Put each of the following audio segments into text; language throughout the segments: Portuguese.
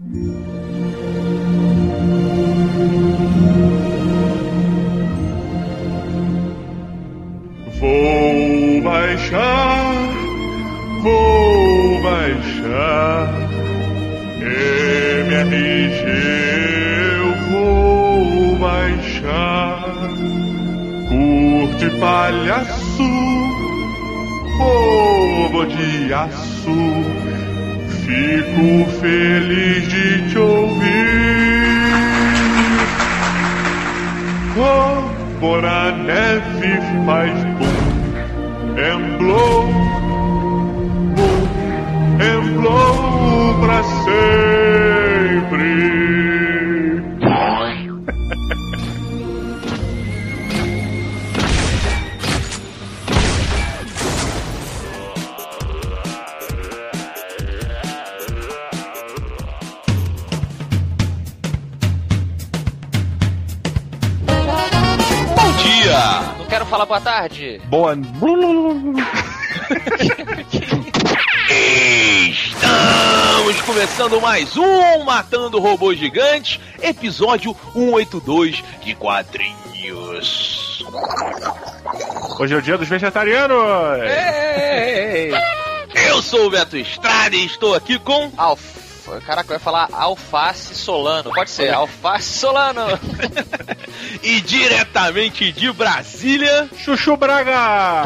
Vou baixar, vou baixar. MRG, eu vou baixar. Curte palhaço, bobo de aço. Fico feliz de te ouvir. Como na neve faz blow, boom, and blow pra sempre. Boa tarde. Boa. Estamos começando mais um Matando Robô Gigante, episódio 182 de quadrinhos. Hoje é o dia dos vegetarianos. Ei! Eu sou o Beto Estrada e estou aqui com Alf... Caraca, eu ia falar alface solano. Pode ser, alface solano. e diretamente de Brasília, Chuchu Braga.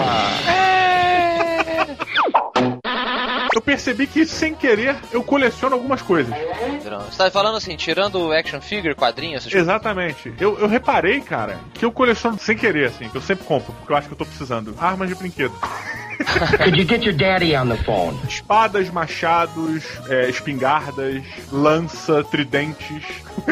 Eu percebi que sem querer eu coleciono algumas coisas. Você tá falando assim, tirando action figure, quadrinhos, essas coisas. Exatamente. Eu, eu reparei, cara, que eu coleciono sem querer, assim, que eu sempre compro, porque eu acho que eu tô precisando. Armas de brinquedo. Could you get your daddy on the phone? Espadas, machados, é, espingardas, lança, tridentes.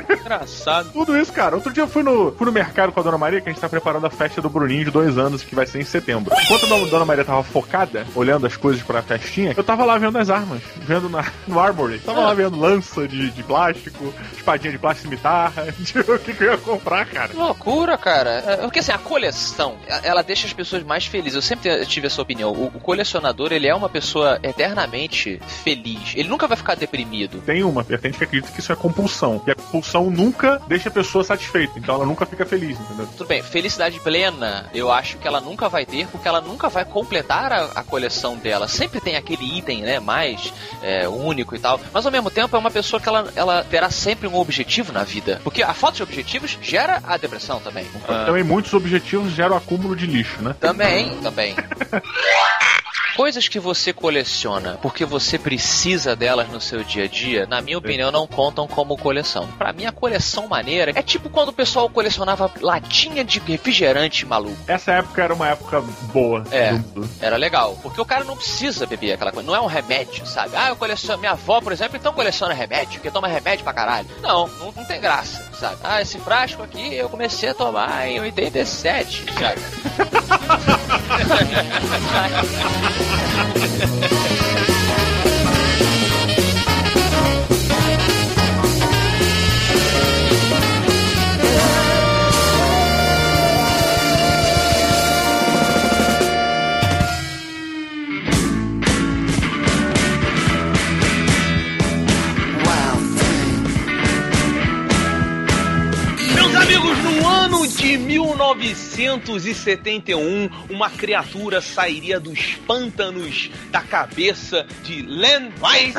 engraçado. Tudo isso, cara. Outro dia eu fui no, fui no mercado com a Dona Maria, que a gente tá preparando a festa do Bruninho de dois anos, que vai ser em setembro. Enquanto a Dona- Maria tava focada, olhando as coisas pra festinha, eu tava lá vendo as armas, vendo na, no Armory. Tava lá vendo lança de, de plástico, espadinha de plástico cimitarra, de o que, que eu ia comprar, cara. Que loucura, cara. É, Porque assim, a coleção, ela deixa as pessoas mais felizes. Eu sempre tive essa opinião. O, o colecionador, ele é uma pessoa eternamente feliz. Ele nunca vai ficar deprimido. Tem uma vertente que acredita que isso é compulsão. E a compulsão nunca deixa a pessoa satisfeita. Então ela nunca fica feliz, entendeu? Tudo bem, felicidade plena, eu acho que ela nunca vai ter, porque ela nunca vai completar a, a coleção dela. Sempre tem aquele item, né, mais é, único e tal. Mas ao mesmo tempo é uma pessoa que ela, ela terá sempre um objetivo na vida. Porque a falta de objetivos gera a depressão também. Também muitos objetivos geram acúmulo de lixo, né? Também, também. Coisas que você coleciona porque você precisa delas no seu dia a dia, na minha opinião, não contam como coleção. Pra mim, a coleção maneira é tipo quando o pessoal colecionava latinha de refrigerante maluco. Essa época era uma época boa É. Era legal. Porque o cara não precisa beber aquela coisa. Não é um remédio, sabe? Ah, eu coleciono. Minha avó, por exemplo, então coleciona remédio, porque toma remédio pra caralho. Não, não, não tem graça, sabe? Ah, esse frasco aqui eu comecei a tomar em 87, sabe? 1971, uma criatura sairia dos pântanos da cabeça de Len Wein,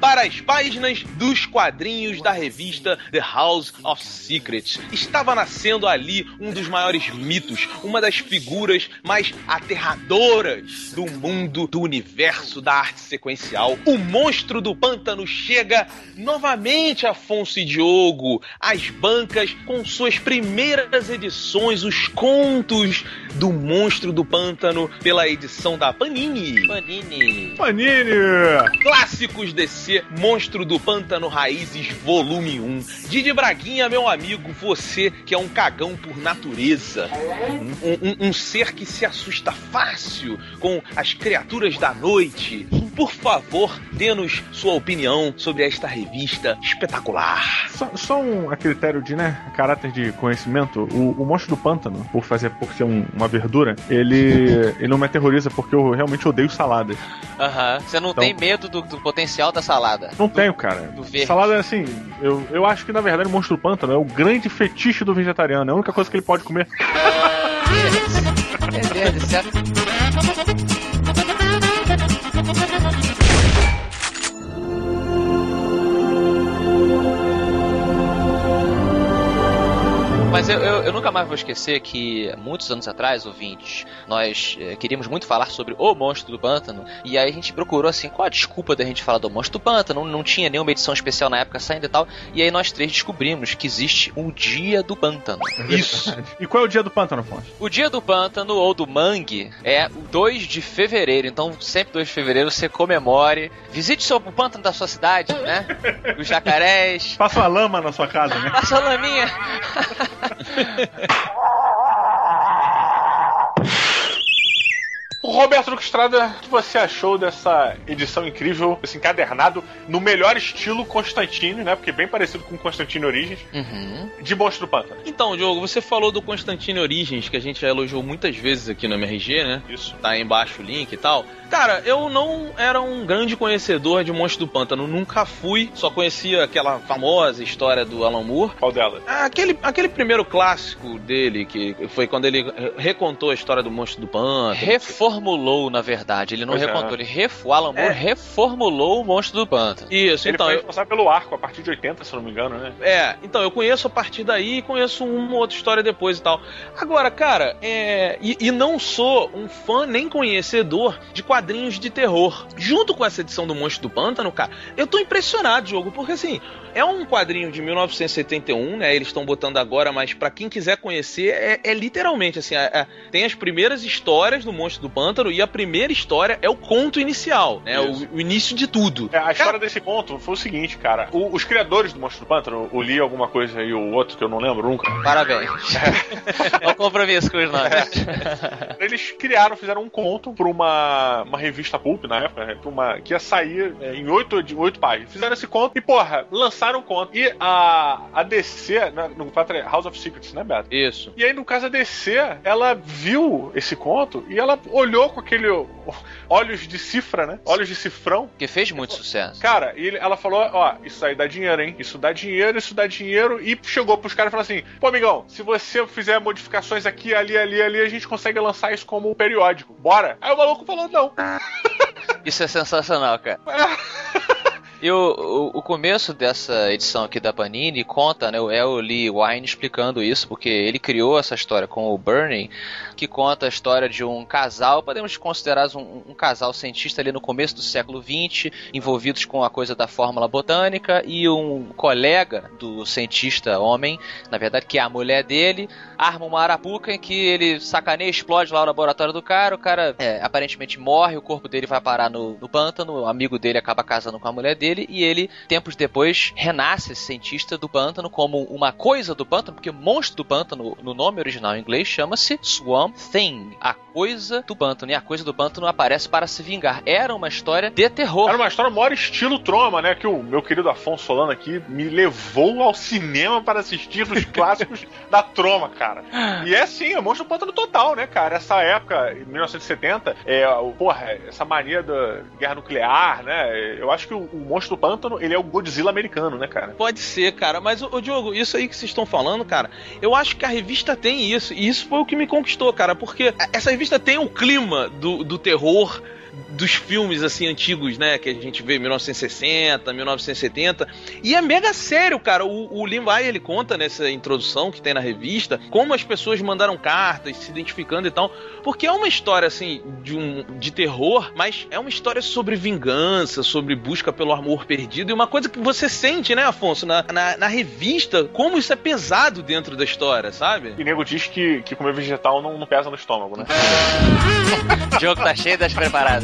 para as páginas dos quadrinhos da revista The House of Secrets. Estava nascendo ali um dos maiores mitos, uma das figuras mais aterradoras do mundo, do universo da arte sequencial. O monstro do pântano chega novamente, Afonso e Diogo, às bancas com suas primeiras edições, os contos do monstro do pântano, pela edição da Panini. Panini. Panini! Clássicos DC, Monstro do Pântano Raízes, volume 1. Didi Braguinha, meu amigo, você que é um cagão por natureza. Um, um- um ser que se assusta fácil com as criaturas da noite. Por favor, dê-nos sua opinião sobre esta revista espetacular. Só, só um a critério de, né, caráter de conhecimento, o, o monstro do pântano, por fazer, por ser um- uma verdura, ele, ele não me aterroriza porque eu realmente odeio saladas. Aham. Você não Então- tem medo do, do potencial da salada. Não tenho, cara. do verde. Salada é assim, eu, eu acho que na verdade o monstro do pântano é o grande fetiche do vegetariano, é a única coisa que ele pode comer. É verde, certo? Mas eu, eu, eu nunca mais vou esquecer que muitos anos atrás, ouvintes, nós eh, queríamos muito falar sobre o monstro do pântano. E aí a gente procurou assim, qual a desculpa da gente falar do monstro do pântano? Não, não tinha nenhuma edição especial na época saindo e tal. E aí nós três descobrimos que existe um dia do pântano. Isso. E qual é o dia do pântano, Afonso? O dia do pântano ou do mangue é o 2 de fevereiro, então sempre 2 de fevereiro você comemore. Visite seu, o pântano da sua cidade, né? Os jacarés. Faça uma lama na sua casa, né? Passa a laminha. O Roberto Luque Estrada, o que você achou dessa edição incrível, esse encadernado, no melhor estilo Constantine, né? Porque é bem parecido com Constantine Origins, Uhum. de Monstro do Pântano. Então, Diogo, você falou do Constantine Origins, que a gente já elogiou muitas vezes aqui no MRG, né? Isso. Tá aí embaixo o link e tal. Cara, eu não era um grande conhecedor de Monstro do Pântano, nunca fui, só conhecia aquela famosa história do Alan Moore. Qual dela? Aquele, aquele primeiro clássico dele, que foi quando ele recontou a história do Monstro do Pântano. Reformulou, na verdade. Ele não Pois é. recontou, ele ref... o Alan Moore É. reformulou o monstro do pântano. Isso, Ele então. foi Eu, responsável pelo arco a partir de 80, se eu não me engano, né? É, então, eu conheço a partir daí e conheço uma outra história depois e tal. Agora, cara, é. E, e não sou um fã nem conhecedor de quadrinhos de terror. Junto com essa edição do Monstro do Pântano, cara, eu tô impressionado, jogo, porque assim, é um quadrinho de 1971, né? Eles estão botando agora, mas pra quem quiser conhecer, é, é literalmente assim: é- é- tem as primeiras histórias do Monstro do Pântano e a primeira história é o conto inicial, né? O, o início de tudo. É, a história desse conto foi o seguinte, cara. O- os criadores do Monstro do Pântano, o Li alguma coisa e o outro que eu não lembro nunca, Parabéns. Olha o compromisso com os nomes. eles criaram, fizeram um conto pra uma, uma revista pulp na época, né, uma, que ia sair é, em oito páginas. Fizeram esse conto e, porra, lançaram o conto. E a, a DC, né, no fato é House of Secrets, né, Beto? Isso. E aí, no caso, a DC, ela viu esse conto e ela olhou com aquele olhos de cifra, né? Olhos de cifrão. Que fez muito sucesso. Cara, e ela falou: Ó, isso aí dá dinheiro, hein? Isso dá dinheiro, isso dá dinheiro. E chegou pros caras e falou assim: Pô, amigão, se você fizer modificações aqui, ali, ali, ali, a gente consegue lançar isso como um periódico. Bora? Aí o maluco falou: Não. Isso é sensacional, cara. E o, o, começo dessa edição aqui da Panini conta, né? O Lee Wine explicando isso, porque ele criou essa história com o Burning, que conta a história de um casal, podemos considerar um, um casal cientista ali no começo do século XX, envolvidos com a coisa da fórmula botânica, e um colega do cientista homem, na verdade, que é a mulher dele, arma uma arapuca em que ele sacaneia, explode lá o laboratório do cara, o cara é, aparentemente morre, o corpo dele vai parar no, no pântano, o amigo dele acaba casando com a mulher dele, e ele, tempos depois, renasce esse cientista do pântano como uma coisa do pântano, porque monstro do pântano, no nome original em inglês, chama-se Swamp Thing, a coisa do pântano, e a coisa do pântano aparece para se vingar. Era uma história de terror. Era uma história maior estilo Troma, né? Que o meu querido Afonso Solano aqui me levou ao cinema para assistir os clássicos da Troma, cara. E é assim, é monstro do pântano total, né, cara? Essa época, em 1970, é, porra, essa mania da guerra nuclear, né? Eu acho que o, o monstro do pântano, ele é o Godzilla americano, né, cara? Pode ser, cara, mas ô, Diogo, isso aí que vocês estão falando, cara, eu acho que a revista tem isso, e isso foi o que me conquistou, cara, porque essa revista tem o clima do, do terror dos filmes assim antigos, né, que a gente vê em 1960, 1970, e é mega sério, cara. O, o Lim Vai, ele conta nessa introdução que tem na revista como as pessoas mandaram cartas se identificando e tal, porque é uma história assim de um de terror, mas é uma história sobre vingança, sobre busca pelo amor perdido e uma coisa que você sente, né, Afonso, na, na, na revista, como isso é pesado dentro da história, sabe? E nego diz que, que comer vegetal não, não pesa no estômago, né? O jogo tá cheio das preparadas.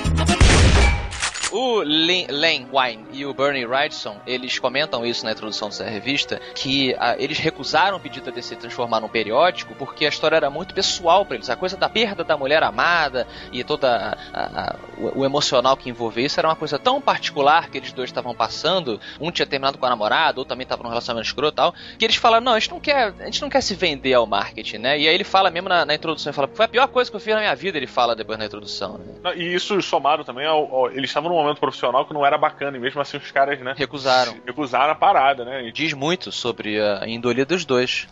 O Len, Len Wine e o Bernie Wrightson, eles comentam isso na introdução dessa revista, que ah, eles recusaram o pedido da DC transformar num periódico porque a história era muito pessoal para eles. A coisa da perda da mulher amada e toda a, a, o, o, emocional que envolvia isso era uma coisa tão particular que eles dois estavam passando. Um tinha terminado com a namorada, outro também estava num relacionamento escroto tal, que eles falaram, não, a gente não quer, a gente não quer se vender ao marketing, né? E aí ele fala mesmo na, na introdução, ele fala, foi a pior coisa que eu fiz na minha vida, ele fala depois na introdução. Né? E isso somado também ao, ao, eles estavam num momento profissional que não era bacana, e mesmo assim os caras, né? Recusaram. Recusaram a parada, né? E... Diz muito sobre a índole dos dois.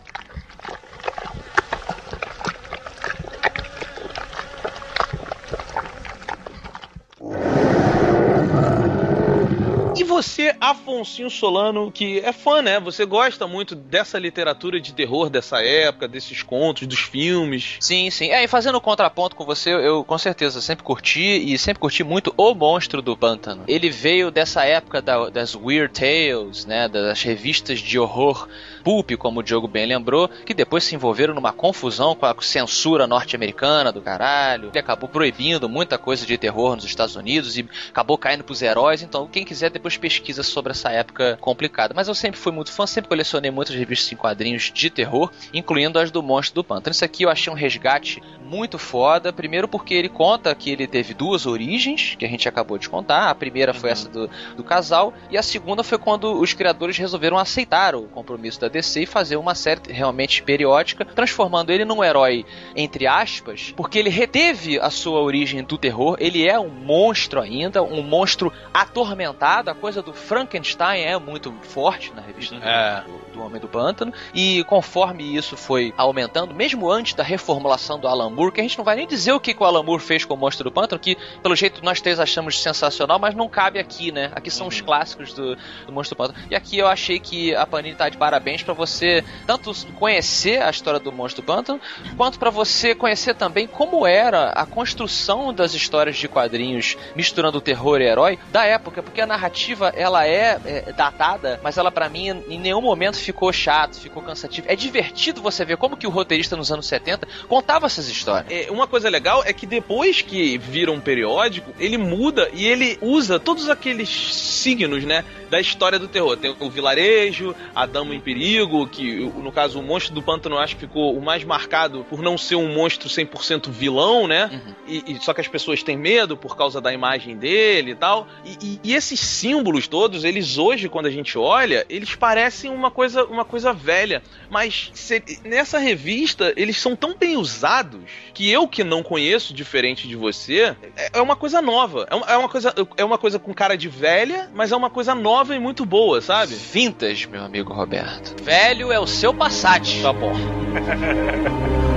Você, Afonso Solano, que é fã, né? Você gosta muito dessa literatura de terror dessa época, desses contos, dos filmes. Sim, sim. É, e fazendo contraponto com você, eu com certeza sempre curti e sempre curti muito O Monstro do Pântano. Ele veio dessa época da, das Weird Tales, né? Das revistas de horror pulp, como o Diogo bem lembrou, que depois se envolveram numa confusão com a censura norte-americana do caralho. Ele acabou proibindo muita coisa de terror nos Estados Unidos e acabou caindo pros heróis. Então, quem quiser depois pesquisa sobre essa época complicada. Mas eu sempre fui muito fã, sempre colecionei muitas revistas em quadrinhos de terror, incluindo as do Monstro do Pântano. Isso aqui eu achei um resgate muito foda. Primeiro porque ele conta que ele teve duas origens, que a gente acabou de contar. A primeira foi uhum. essa do, do casal, e a segunda foi quando os criadores resolveram aceitar o compromisso da DC e fazer uma série realmente periódica, transformando ele num herói, entre aspas, porque ele reteve a sua origem do terror, ele é um monstro ainda, um monstro atormentado, a coisa do Frankenstein é muito forte na revista é. do, do, Homem do Pântano, e conforme isso foi aumentando, mesmo antes da reformulação do Alan Moore, que a gente não vai nem dizer o que, que o Alan Moore fez com o Monstro do Pântano, que pelo jeito nós três achamos sensacional, mas não cabe aqui, né? Aqui são uhum. os clássicos do, do Monstro do Pântano. E aqui eu achei que a Panini tá de parabéns para você tanto conhecer a história do Monstro Pântano, quanto para você conhecer também como era a construção das histórias de quadrinhos misturando terror e herói da época, porque a narrativa ela é, é datada, mas ela para mim em nenhum momento ficou chato, ficou cansativo. É divertido você ver como que o roteirista nos anos 70 contava essas histórias. É, uma coisa legal é que depois que vira um periódico, ele muda e ele usa todos aqueles signos, né, da história do terror. Tem o vilarejo, a dama em perigo, que no caso o monstro do pântano acho que ficou o mais marcado por não ser um monstro 100% vilão, né? Uhum. E, e, só que as pessoas têm medo por causa da imagem dele e tal. E, e, e, esses símbolos todos, eles hoje quando a gente olha, eles parecem uma coisa, uma coisa velha, mas se, nessa revista eles são tão bem usados que eu que não conheço diferente de você, é, é uma coisa nova. É uma, é uma coisa é uma coisa com cara de velha, mas é uma coisa nova nova e muito boa, sabe? Vintage, meu amigo Roberto. Velho é o seu Passat. Tá bom.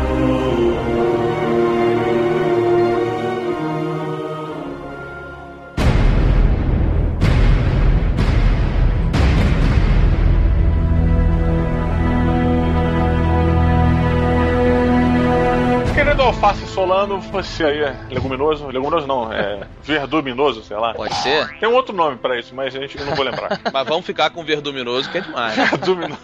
solano fosse aí é leguminoso, leguminoso não, é verduminoso, sei lá. Pode ser. Tem um outro nome pra isso, mas a gente não vou lembrar. mas vamos ficar com verduminoso que é demais. Verduminoso.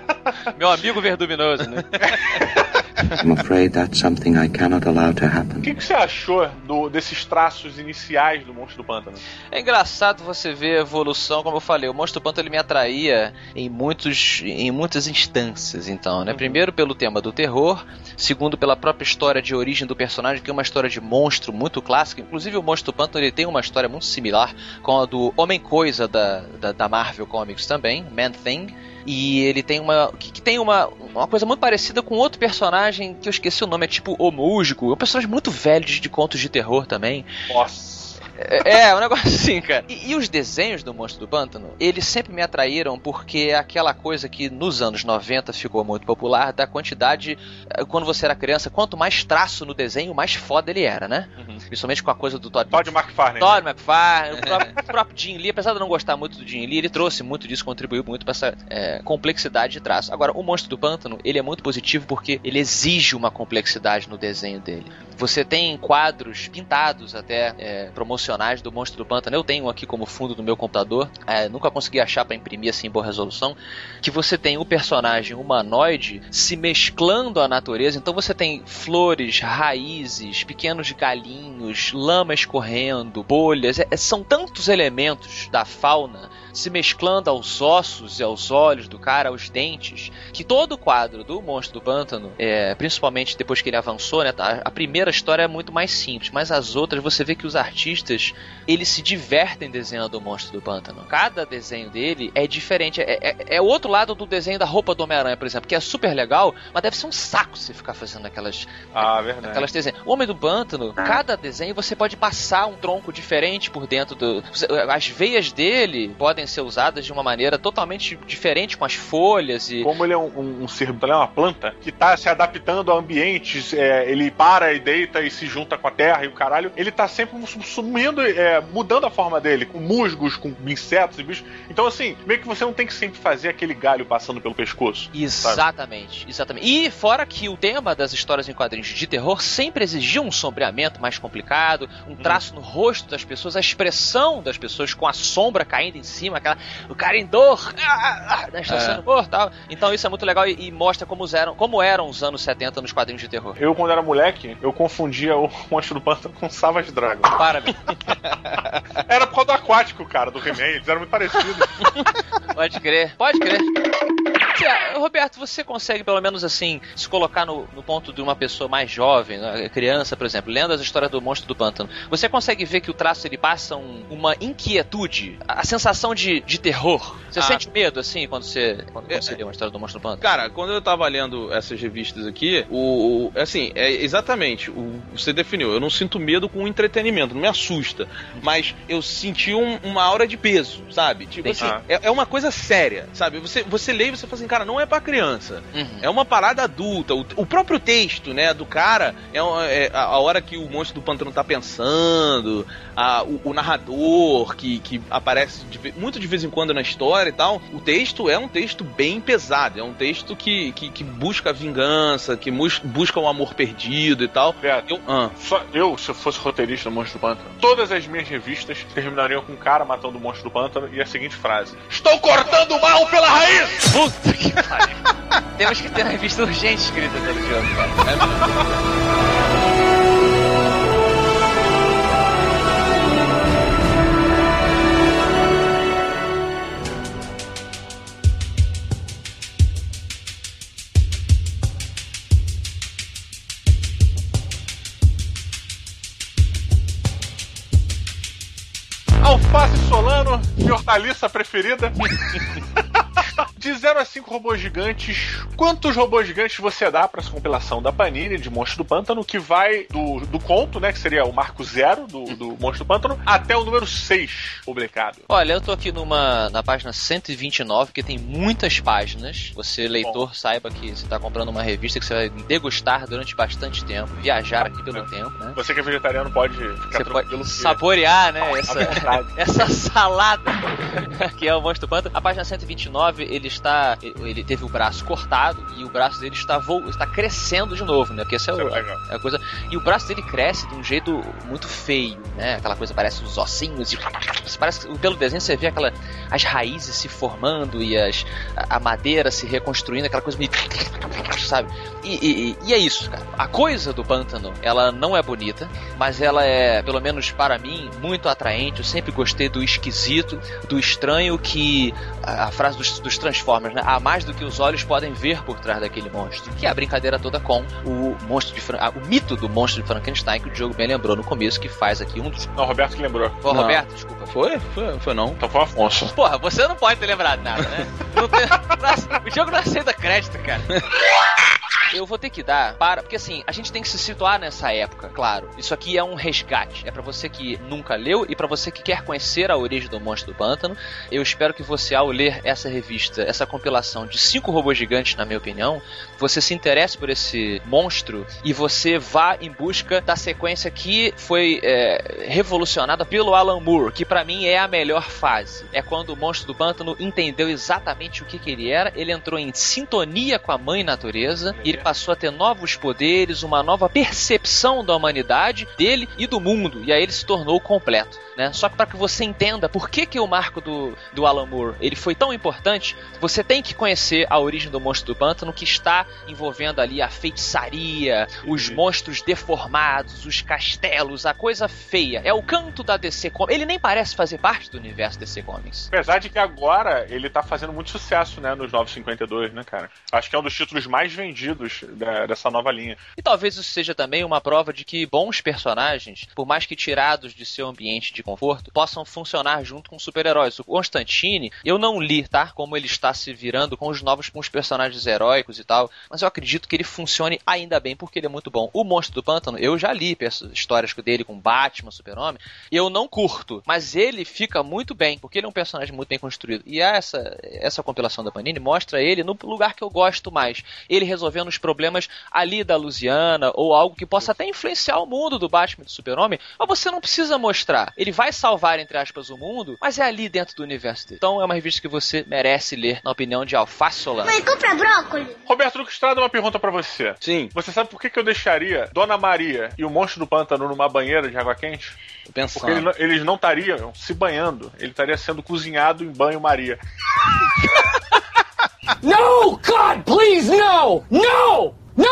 Meu amigo verduminoso, né? I'm afraid that's something I cannot allow to happen. O que, que, você achou do, desses traços iniciais do Monstro do Pântano? É engraçado você ver a evolução, como eu falei, o Monstro do Pântano ele me atraía em, muitos, em muitas instâncias, então, né? Uhum. Primeiro pelo tema do terror, segundo pela própria história de origem do personagem, que é uma história de monstro muito clássica. Inclusive o Monstro do Pântano ele tem uma história muito similar com a do Homem-Coisa da, da, da Marvel Comics também, Man-Thing e ele tem uma. Que, que, tem uma, uma coisa muito parecida com outro personagem que eu esqueci o nome, é tipo O Músico. É um personagem muito velho de, de contos de terror também. Nossa. É, é, um negócio assim, cara. E, e, os desenhos do Monstro do Pântano, eles sempre me atraíram porque é aquela coisa que nos anos 90 ficou muito popular, da quantidade, eh, quando você era criança, quanto mais traço no desenho, mais foda ele era, né? Uhum. Principalmente com a coisa do Todd, Todd McFarlane. Todd né? McFarlane, o próprio, o próprio Jim Lee, apesar de eu não gostar muito do Jim Lee, ele trouxe muito disso, contribuiu muito para essa é, complexidade de traço. Agora, o Monstro do Pântano, ele é muito positivo porque ele exige uma complexidade no desenho dele. Você tem quadros pintados até, é, promocionados promocionais do Monstro do Pântano. Eu tenho aqui como fundo do meu computador. É, nunca consegui achar para imprimir assim em boa resolução. Que você tem o personagem humanoide se mesclando à natureza. Então você tem flores, raízes, pequenos galinhos, lama escorrendo, bolhas. É, são tantos elementos da fauna se mesclando aos ossos e aos olhos do cara, aos dentes, que todo o quadro do Monstro do Pântano, é, principalmente depois que ele avançou, né, a, a, primeira história é muito mais simples, mas as outras você vê que os artistas eles se divertem desenhando o Monstro do Pântano. Cada desenho dele é diferente, é, é, é o outro lado do desenho da roupa do Homem-Aranha, por exemplo, que é super legal, mas deve ser um saco você ficar fazendo aquelas, ah, verdade. aquelas desenhos. O Homem do Pântano, cada desenho você pode passar um tronco diferente por dentro do. As veias dele podem ser usadas de uma maneira totalmente diferente com as folhas e. Como ele é um, um, um ser, ele é uma planta que tá se adaptando a ambientes, é, ele para e deita e se junta com a terra e o caralho, ele tá sempre sumindo, é, mudando a forma dele, com musgos, com insetos e bichos. Então, assim, meio que você não tem que sempre fazer aquele galho passando pelo pescoço. Exatamente, sabe? exatamente. E fora que o tema das histórias em quadrinhos de terror sempre exigia um sombreamento mais complicado, um hum. traço hum. no rosto das pessoas, a expressão das pessoas com a sombra caindo em cima, aquela, o cara em dor, ah, ah, ah né, está é. Dor, tal. Então isso é muito legal e, e, mostra como eram, como eram os anos 70 nos quadrinhos de terror. Eu, quando era moleque, eu confundia o Monstro do Pântano com Savage Dragon. Parabéns. era por causa do aquático, cara, do He-Man, eles eram muito parecidos. Pode crer, pode crer. Roberto, você consegue pelo menos assim se colocar no, no ponto de uma pessoa mais jovem, né, criança, por exemplo, lendo as histórias do monstro do pântano, você consegue ver que o traço ele passa um, uma inquietude, a, a sensação de, de terror. Você ah. sente medo assim quando você quando, quando você lê uma história do monstro do pântano? Cara, quando eu tava lendo essas revistas aqui, o, o assim, é exatamente, o, você definiu, eu não sinto medo com entretenimento, não me assusta, mas eu senti um, uma aura de peso, sabe? Tipo assim, ah. é, é, uma coisa séria, sabe? Você, você lê e você fala assim, cara, não é para criança. Uhum. É uma parada adulta. O, o, próprio texto, né, do cara é, é, a hora que o monstro do pântano tá pensando, a, o, o, narrador que, que aparece de, muito de vez em quando na história e tal. O texto é um texto bem pesado. É um texto que, que, que busca a vingança, que mus, busca o um amor perdido e tal. Beto, eu, ah. só, eu, se eu fosse roteirista do Monstro do Pântano, todas as minhas revistas terminariam com um cara matando o Monstro do Pântano e a seguinte frase: Estou cortando o mal pela raiz! Puta que pariu. Temos que ter uma revista urgente escrita pelo cara. É Alface Solano, minha hortaliça preferida. De 0 a 5 robôs gigantes, quantos robôs gigantes você dá para essa compilação da Panini de Monstro do Pântano, que vai do, do conto, né, que seria o marco zero do, do Monstro do Pântano, até o número 6 publicado? Olha, eu tô aqui numa na página 129, que tem muitas páginas. Você, leitor, Bom. saiba que você tá comprando uma revista que você vai degustar durante bastante tempo, viajar aqui pelo é. tempo, né? Você que é vegetariano pode ficar você pode saborear, né, essa, essa salada que é o Monstro do Pântano. A página 129, eles está. Ele teve o braço cortado e o braço dele está, vo, está crescendo de novo, né? Porque essa é, o, é, é a coisa. E o braço dele cresce de um jeito muito feio, né? Aquela coisa parece os ossinhos e. Parece pelo desenho você vê aquela. as raízes se formando e as, a madeira se reconstruindo, aquela coisa meio. sabe? E, e, e é isso, cara. A coisa do pântano, ela não é bonita, mas ela é, pelo menos para mim, muito atraente. Eu sempre gostei do esquisito, do estranho que. a, a frase dos, dos Transformers, né? Há mais do que os olhos podem ver por trás daquele monstro. Que é a brincadeira toda com o monstro de Fran... o mito do monstro de Frankenstein, que o Diogo bem lembrou no começo, que faz aqui um dos. Não, o Roberto que lembrou. Foi o Roberto, desculpa. Foi? Foi, foi não. Então foi o Afonso. Porra, você não pode ter lembrado nada, né? Tem... o jogo não aceita crédito, cara. Eu vou ter que dar para. Porque assim, a gente tem que se situar nessa época, claro. Isso aqui é um resgate. É para você que nunca leu e para você que quer conhecer a origem do monstro do pântano. Eu espero que você, ao ler essa revista, essa compilação de cinco robôs gigantes, na minha opinião, você se interesse por esse monstro e você vá em busca da sequência que foi é, revolucionada pelo Alan Moore, que para mim é a melhor fase. É quando o monstro do pântano entendeu exatamente o que, que ele era, ele entrou em sintonia com a mãe natureza e ele passou a ter novos poderes, uma nova percepção da humanidade, dele e do mundo. E aí ele se tornou completo. Né? Só que para que você entenda por que, que o marco do, do Alan Moore ele foi tão importante, você tem que conhecer a origem do monstro do pântano que está envolvendo ali a feitiçaria, os monstros deformados, os castelos, a coisa feia. É o canto da DC Comics. Ele nem parece fazer parte do universo DC Comics. Apesar de que agora ele tá fazendo muito sucesso, né, nos 952, né, cara? Acho que é um dos títulos mais vendidos da- dessa nova linha. E talvez isso seja também uma prova de que bons personagens, por mais que tirados de seu ambiente de conforto, possam funcionar junto com super-heróis. O Constantine, eu não li, tá? Como ele está se virando com os novos com os personagens heróicos e tal, mas eu acredito que ele funcione ainda bem porque ele é muito bom. O Monstro do Pântano, eu já li histórias dele com Batman, Super-Homem, e eu não curto, mas ele fica muito bem, porque ele é um personagem muito bem construído. E essa essa compilação da Panini mostra ele no lugar que eu gosto mais. Ele resolvendo os problemas ali da Lusiana ou algo que possa até influenciar o mundo do Batman e do Super-Homem, mas você não precisa mostrar. Ele vai salvar entre aspas o mundo, mas é ali dentro do universo dele. Então é uma revista que você merece ler, na opinião de Alface Solano. Mãe, compra brócolis. Roberto Lucas Estrada, uma pergunta pra você. Sim, Você sabe por que, que eu deixaria Dona Maria e o Monstro do Pântano numa banheira de água quente? tô Porque pensando. ele não- eles não estariam se banhando, ele estaria sendo cozinhado em banho-maria. No! God, please, no! No! No!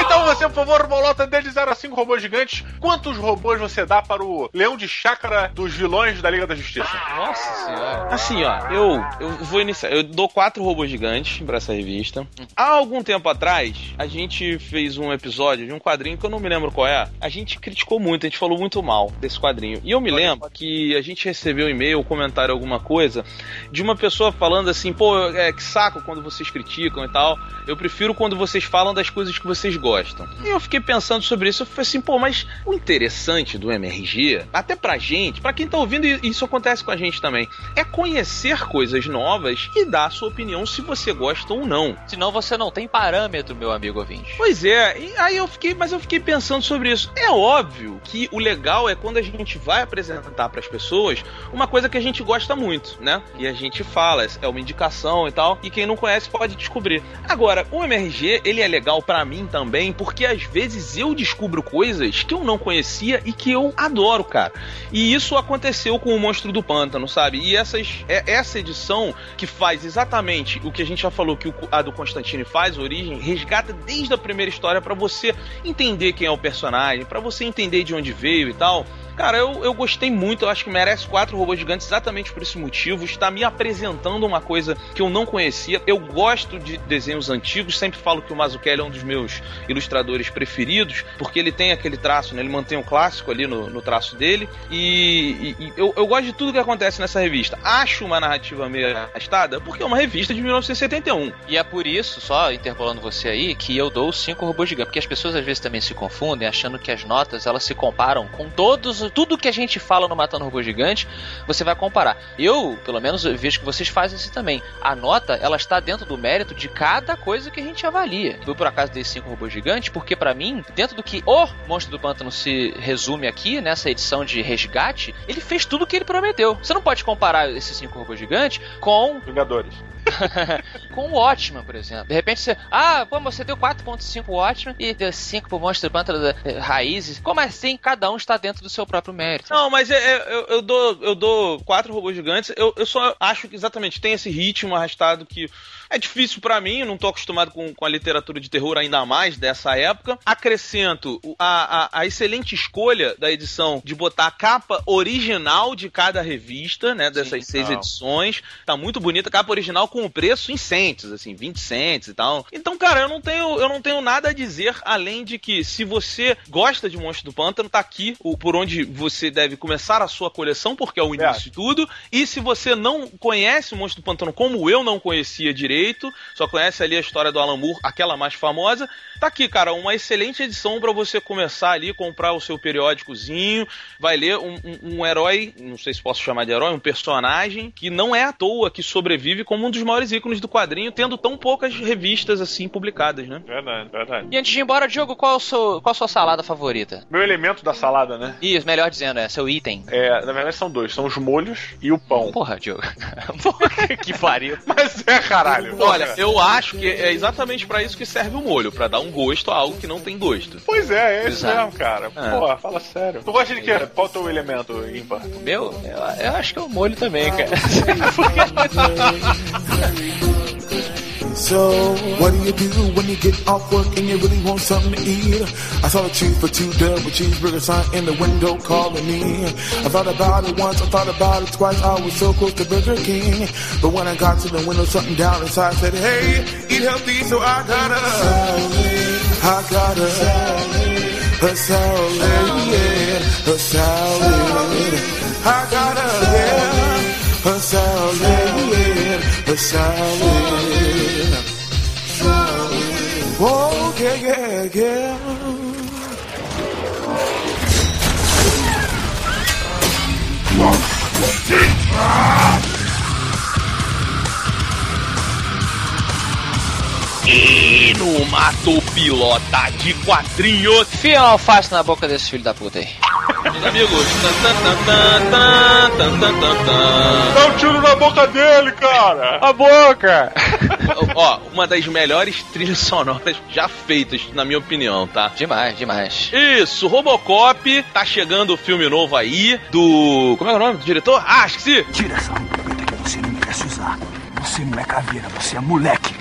Então você, por favor, bolota dele 0 a 5 robôs gigantes. Quantos robôs você dá para o leão de chácara dos vilões da Liga da Justiça? Nossa senhora. Assim, ó, eu, eu vou iniciar. Eu dou quatro robôs gigantes pra essa revista. Há algum tempo atrás, a gente fez um episódio de um quadrinho que eu não me lembro qual é. A gente criticou muito, a gente falou muito mal desse quadrinho. E eu me lembro que a gente recebeu um e-mail, um comentário, alguma coisa, de uma pessoa falando assim: pô, é, que saco quando vocês criticam e tal. Eu prefiro quando vocês falam das coisas que vocês gostam. E eu fiquei pensando sobre isso. Eu falei assim: pô, mas o interessante do MRG, até pra gente, pra quem tá ouvindo, e isso acontece com a gente também, é conhecer coisas novas e dar a sua opinião se você gosta ou não. Senão você não tem parâmetro, meu amigo ouvinte. Pois é, e aí eu fiquei, mas eu fiquei pensando sobre isso. É óbvio que o legal é quando a gente vai apresentar para as pessoas uma coisa que a gente gosta muito, né? E a gente fala, é uma indicação e tal, e quem não conhece pode descobrir. Agora, o MRG, ele é legal para mim também, porque às vezes eu descubro coisas que eu não conhecia e que eu adoro, cara. E isso aconteceu com o Monstro do Pântano, sabe? E essas, é, essa edição que faz exatamente o que a gente já falou que o- a do Constantine faz, Origem, resgata desde a primeira história pra você entender quem é o personagem, pra você entender de onde veio e tal. Cara, eu, eu gostei muito, eu acho que merece quatro robôs gigantes exatamente por esse motivo. Está me apresentando uma coisa que eu não conhecia. Eu gosto de desenhos antigos, sempre falo que o Mazzucchelli é um dos meus ilustradores preferidos, porque ele tem aquele traço, né? Ele mantém o clássico ali no, no traço dele. E, e- e eu, eu gosto de tudo que acontece nessa revista. Acho uma narrativa meio arrastada, porque é uma revista de 1971. E é por isso, só interpolando você aí, que eu dou os cinco robôs gigantes. Porque as pessoas às vezes também se confundem, achando que as notas elas se comparam com todos, tudo que a gente fala no Matando Robô Gigante, você vai comparar. Eu, pelo menos, eu vejo que vocês fazem isso também. A nota, ela está dentro do mérito de cada coisa que a gente avalia. Eu, por acaso, dei cinco robôs gigantes, porque pra mim, dentro do que o Monstro do Pântano se resume aqui, nessa edição de resgate, ele fez tudo o que ele prometeu. Você não pode comparar esses cinco robôs gigantes com Vingadores. com o Watchman, por exemplo. De repente você. Ah, pô, você deu 4.5 Watchman e deu 5 pro Monstro Pântano eh, Raízes. Como assim? Cada um está dentro do seu próprio mérito. Não, mas é- é- eu, eu dou, eu dou quatro robôs gigantes. Eu, eu só acho que exatamente tem esse ritmo arrastado que é difícil pra mim. Eu não tô acostumado com, com a literatura de terror ainda mais dessa época. Acrescento a, a, a excelente escolha da edição de botar a capa original de cada revista, né? Dessas Sim, seis não. edições. Tá muito bonita. Capa original com o preço em centes, assim, 20 cents e tal. Então, cara, eu não tenho, eu não tenho nada a dizer além de que se você gosta de Monstro do Pântano, tá aqui o, por onde você deve começar a sua coleção, porque é o início de tudo. E se você não conhece o Monstro do Pântano como eu não conhecia direito, só conhece ali a história do Alan Moore, aquela mais famosa, tá aqui, cara, uma excelente edição para você começar ali, comprar o seu periódicozinho, vai ler um, um- um herói, não sei se posso chamar de herói, um personagem que não é à toa que sobrevive como um dos maiores ícones do quadrinho, tendo tão poucas revistas assim publicadas, né? Verdade, verdade. E antes de ir embora, Diogo, qual, é o seu, qual a sua salada favorita? Meu elemento da salada, né? Isso, melhor dizendo, é seu item. É, na verdade são dois, são os molhos e o pão. Porra, Diogo. Porra, que pariu. Mas é caralho. Olha, eu acho que é exatamente pra isso que serve o molho, pra dar um gosto a algo que não tem gosto. Pois é, é isso Exato. mesmo, cara. É. Pô, fala sério. Tu gosta de quê? Qual é o teu elemento ímpar? Meu, eu, eu acho que é o molho também, cara. So, what do you do when you get off work and you really want something to eat? I saw a cheese for two double cheeseburger sign in the window calling me. I thought about it once, I thought about it twice. I was so close to Burger King. But when I got to the window, something down inside said, Hey, eat healthy, so I gotta. I gotta. A salad, yeah, a salad. I gotta, yeah, a salad, yeah, a salad. Oh, yeah, yeah, yeah. E no Mato Pilota de Quadrinhos, uma alface na boca desse filho da puta aí. Meus amigos. Dá um tiro na boca dele, cara! A boca! Ó, uma das melhores trilhas sonoras já feitas, na minha opinião, tá? Demais, demais. Isso, Robocop, tá chegando o filme novo aí do. Como é o nome do diretor? Ah, esqueci! Tira essa roupa que você não merece usar. Você não é caveira, você é moleque.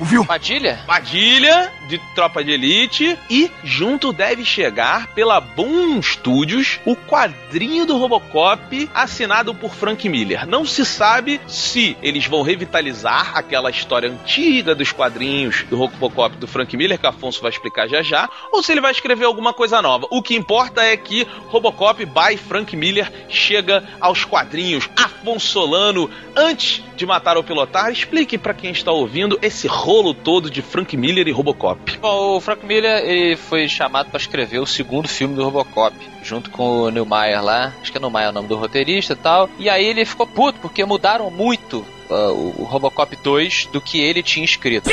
Ouviu? Padilha? Padilha, de Tropa de Elite, e junto deve chegar pela Boom Studios o quadrinho do Robocop assinado por Frank Miller. Não se sabe se eles vão revitalizar aquela história antiga dos quadrinhos do Robocop do Frank Miller, que Afonso vai explicar já já, ou se ele vai escrever alguma coisa nova. O que importa é que Robocop by Frank Miller chega aos quadrinhos. Afonso Solano, antes de matar ou pilotar, explique pra quem está ouvindo esse rolo todo de Frank Miller e Robocop. Bom, o Frank Miller ele foi chamado para escrever o segundo filme do Robocop, junto com o Neil Meyer lá. Acho que é Neil Meyer o nome do roteirista e tal. E aí ele ficou puto porque mudaram muito uh, o o Robocop 2 do que ele tinha escrito.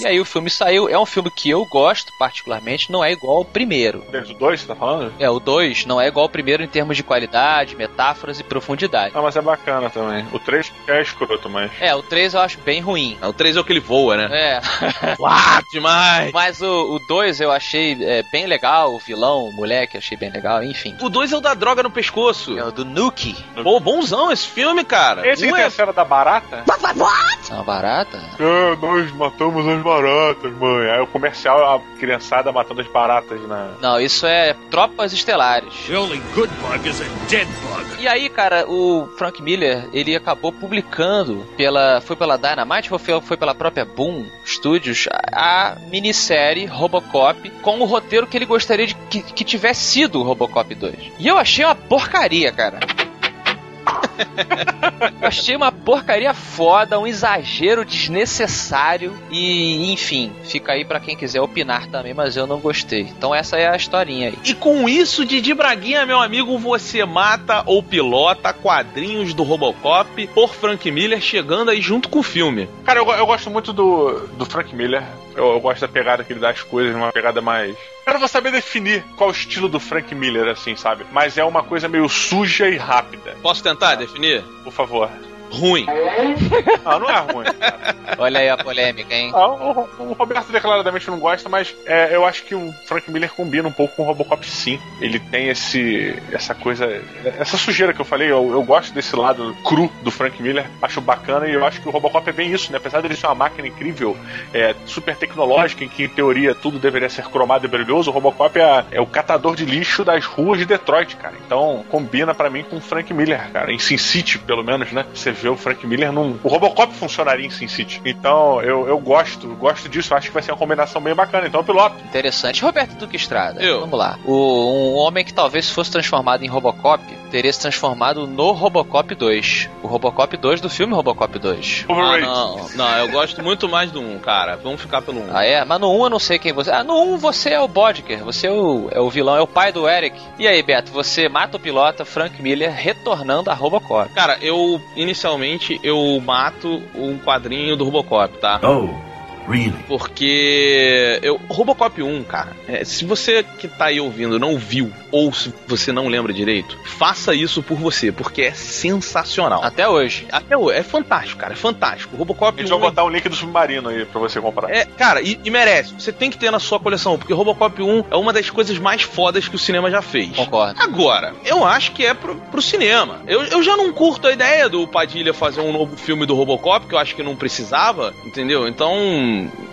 E aí o filme saiu. É um filme que eu gosto particularmente, não é igual ao primeiro. Do dois, você tá falando? É, o 2 não é igual ao primeiro em termos de qualidade, metáforas e profundidade. Ah, mas é bacana também. O 3 é escroto, mas. É, o 3 eu acho bem ruim. O 3 é o que ele voa, né? É. Lá, demais! Mas o 2 eu achei é, bem legal, o vilão, o moleque, achei bem legal, enfim. O 2 é o da droga no pescoço. É o do Nuke. Pô, bonzão esse filme, cara. Esse que Um tem é- a cena da barata? É uma barata? Ah, nós matamos as baratas, mãe. Aí o comercial, a criançada matando as baratas na. Não, isso é Tropas Estelares. The only good bug is a dead bug. E aí, cara, o Frank Miller, ele acabou publicando pela. Foi pela Dynamite ou foi, foi pela própria Boom Studios a, a minissérie Robocop com o roteiro que ele gostaria de que, que tivesse sido o Robocop 2. E eu achei uma porcaria, cara. Eu achei uma porcaria foda, um exagero desnecessário e, enfim, fica aí pra quem quiser opinar também, mas eu não gostei. Então essa é a historinha aí. E com isso, Didi Braguinha, meu amigo, você mata ou pilota quadrinhos do Robocop por Frank Miller chegando aí junto com o filme. Cara, eu, eu gosto muito do, do Frank Miller. Eu, eu gosto da pegada que ele dá as coisas, uma pegada mais. Eu não vou saber definir qual o estilo do Frank Miller, assim, sabe? Mas é uma coisa meio suja e rápida. Posso tentar definir? Por favor. Ruim. Ah, não é ruim. Cara. Olha aí a polêmica, hein? Ah, o, o Roberto declaradamente não gosta, mas é, eu acho que o Frank Miller combina um pouco com o Robocop sim. Ele tem esse essa coisa, essa sujeira que eu falei, eu, eu gosto desse lado cru do Frank Miller, acho bacana e eu acho que o Robocop é bem isso, né? Apesar dele ser uma máquina incrível, é, super tecnológica, em que em teoria tudo deveria ser cromado e brilhoso, o Robocop é, é o catador de lixo das ruas de Detroit, cara. Então combina pra mim com o Frank Miller, cara. Em Sin City, pelo menos, né? Você vê o Frank Miller num. O Robocop funcionaria em Sin City. Então eu, eu gosto, gosto disso, acho que vai ser uma combinação bem bacana. Então eu piloto. Interessante. Roberto Duque Estrada, Eu. vamos lá. O, um homem que talvez fosse transformado em Robocop teria se transformado no Robocop 2. O Robocop 2 do filme Robocop 2. Ah, não, não, eu gosto muito mais do 1, cara. Vamos ficar pelo 1. Ah, é? Mas no 1 eu não sei quem você. Ah, no 1 você é o Bodker, você é o, é o vilão, é o pai do Eric. E aí, Beto, você mata o pilota Frank Miller retornando a Robocop. Cara, eu inicialmente eu mato um quadrinho do Robocop, tá? Oh, really? Porque eu Robocop 1, cara, é, se você que tá aí ouvindo não viu ou se você não lembra direito, faça isso por você, porque é sensacional. Até hoje. Até hoje, é fantástico, cara, é fantástico. Robocop A gente 1 vai botar o link do submarino aí pra você comprar. É, cara, e, e merece. Você tem que ter na sua coleção, porque Robocop 1 é uma das coisas mais fodas que o cinema já fez. Concordo. Agora, eu acho que é pro, pro cinema. Eu, eu já não curto a ideia do Padilha fazer um novo filme do Robocop, que eu acho que não precisava, entendeu? Então,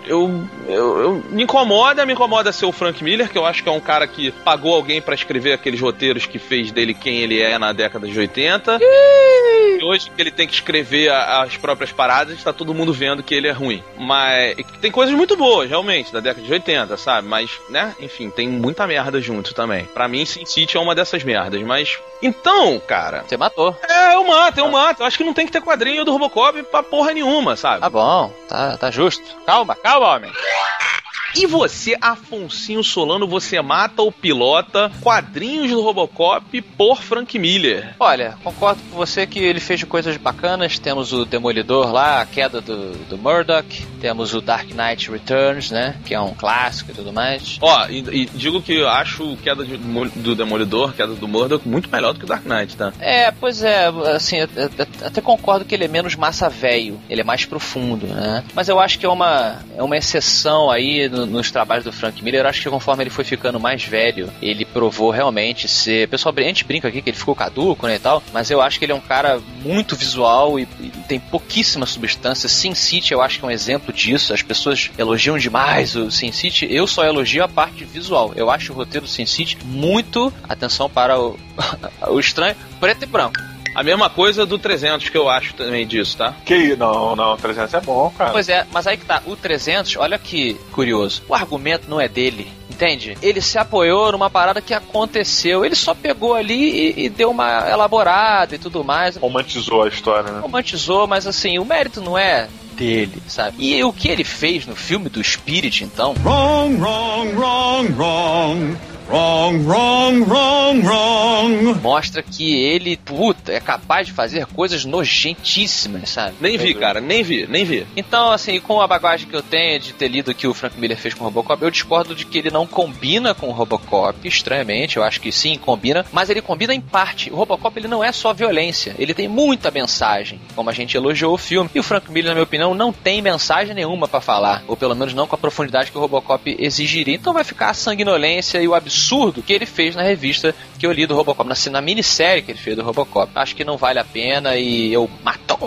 eu, eu, eu- me incomoda, me incomoda ser o Frank Miller, que eu acho que é um cara que pagou alguém pra escrever aqueles roteiros que fez dele quem ele é na década de 80. E hoje que ele tem que escrever a- as próprias paradas, tá todo mundo vendo que ele é ruim. Mas tem coisas muito boas, realmente, da década de 80, sabe? Mas, né, enfim, tem muita merda junto também. Pra mim, Sin City é uma dessas merdas. Mas, então, cara, Você matou. é, eu mato, eu mato. Eu acho que não tem que ter quadrinho do Robocop pra porra nenhuma, sabe? Tá bom, tá, tá justo. Calma, calma, homem. E você, Afonsinho Solano, você mata ou pilota quadrinhos do Robocop por Frank Miller. Olha, concordo com você que ele fez coisas bacanas. Temos o Demolidor lá, a queda do, do Murdoch. Temos o Dark Knight Returns, né? Que é um clássico e tudo mais. Ó, e, e digo que eu acho queda de- do Demolidor, queda do Murdoch, muito melhor do que o Dark Knight, tá? É, pois é, assim, eu- eu- eu até concordo que ele é menos massa velho, ele é mais profundo, né? Mas eu acho que é uma, é uma exceção aí no- nos trabalhos do Frank Miller. Eu acho que conforme ele foi ficando mais velho, ele provou realmente ser. Pessoal, a gente brinca aqui que ele ficou caduco, né, e tal, mas eu acho que ele é um cara muito visual e, e tem pouquíssima substância. Sin City eu acho que é um exemplo disso. As pessoas elogiam demais o Sin City. Eu só elogio a parte visual. Eu acho o roteiro do Sin City muito. Atenção para o, o estranho, preto e branco. A mesma coisa do 300 que eu acho também disso, tá? Que não, não, 300 é bom, cara. Pois é, mas aí que tá, o 300, olha que curioso. O argumento não é dele, entende? Ele se apoiou numa parada que aconteceu. Ele só pegou ali e, e deu uma elaborada e tudo mais. Romantizou a história, né? Romantizou, mas assim, o mérito não é dele, sabe? E o que ele fez no filme do Spirit, então, Wrong, wrong, wrong, wrong. Wrong, wrong, wrong, wrong. mostra que ele, puta, é capaz de fazer coisas nojentíssimas, sabe? Nem vi, cara, nem vi, nem vi. Então, assim, com a bagagem que eu tenho de ter lido o que o Frank Miller fez com o Robocop, eu discordo de que ele não combina com o Robocop, estranhamente, eu acho que sim, combina, mas ele combina em parte. O Robocop, ele não é só violência, ele tem muita mensagem, como a gente elogiou o filme. E o Frank Miller, na minha opinião, não tem mensagem nenhuma pra falar, ou pelo menos não com a profundidade que o Robocop exigiria. Então vai ficar a sanguinolência e o absurdo que ele fez na revista que eu li do Robocop, na, na minissérie que ele fez do Robocop. Acho que não vale a pena e eu mato.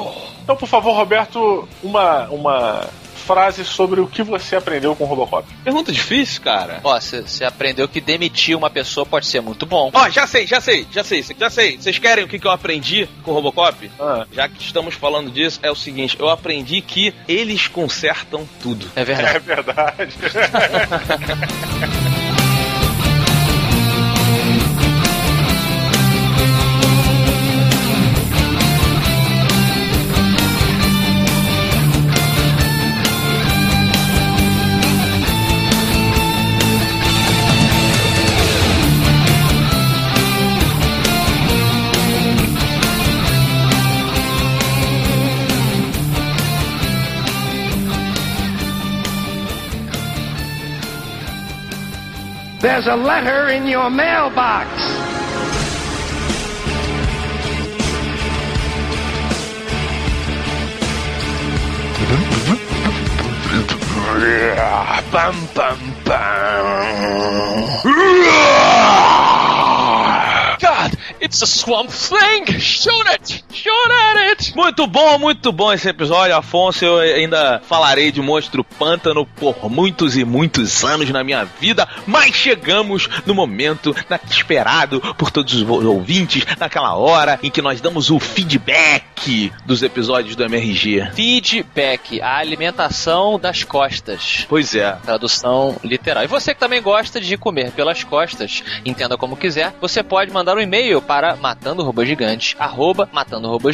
Então, por favor, Roberto, uma, uma frase sobre o que você aprendeu com o Robocop. Pergunta difícil, cara. Ó, você aprendeu que demitir uma pessoa pode ser muito bom. Ó, já sei, já sei, já sei, já sei. Vocês querem o que, que eu aprendi com o Robocop? Ah. Já que estamos falando disso, é o seguinte: eu aprendi que eles consertam tudo. É verdade. É verdade. There's a letter in your mailbox. pam, pam, pam. God, it's a swamp thing! Shoot it! Shoot at it! Muito bom, muito bom esse episódio, Afonso. Eu ainda falarei de Monstro Pântano por muitos e muitos anos na minha vida, mas chegamos no momento na- esperado por todos os ouvintes, naquela hora em que nós damos o feedback dos episódios do MRG. Feedback, a alimentação das costas. Pois é. Tradução literal. E você que também gosta de comer pelas costas, entenda como quiser, você pode mandar um e-mail para para Matando Robô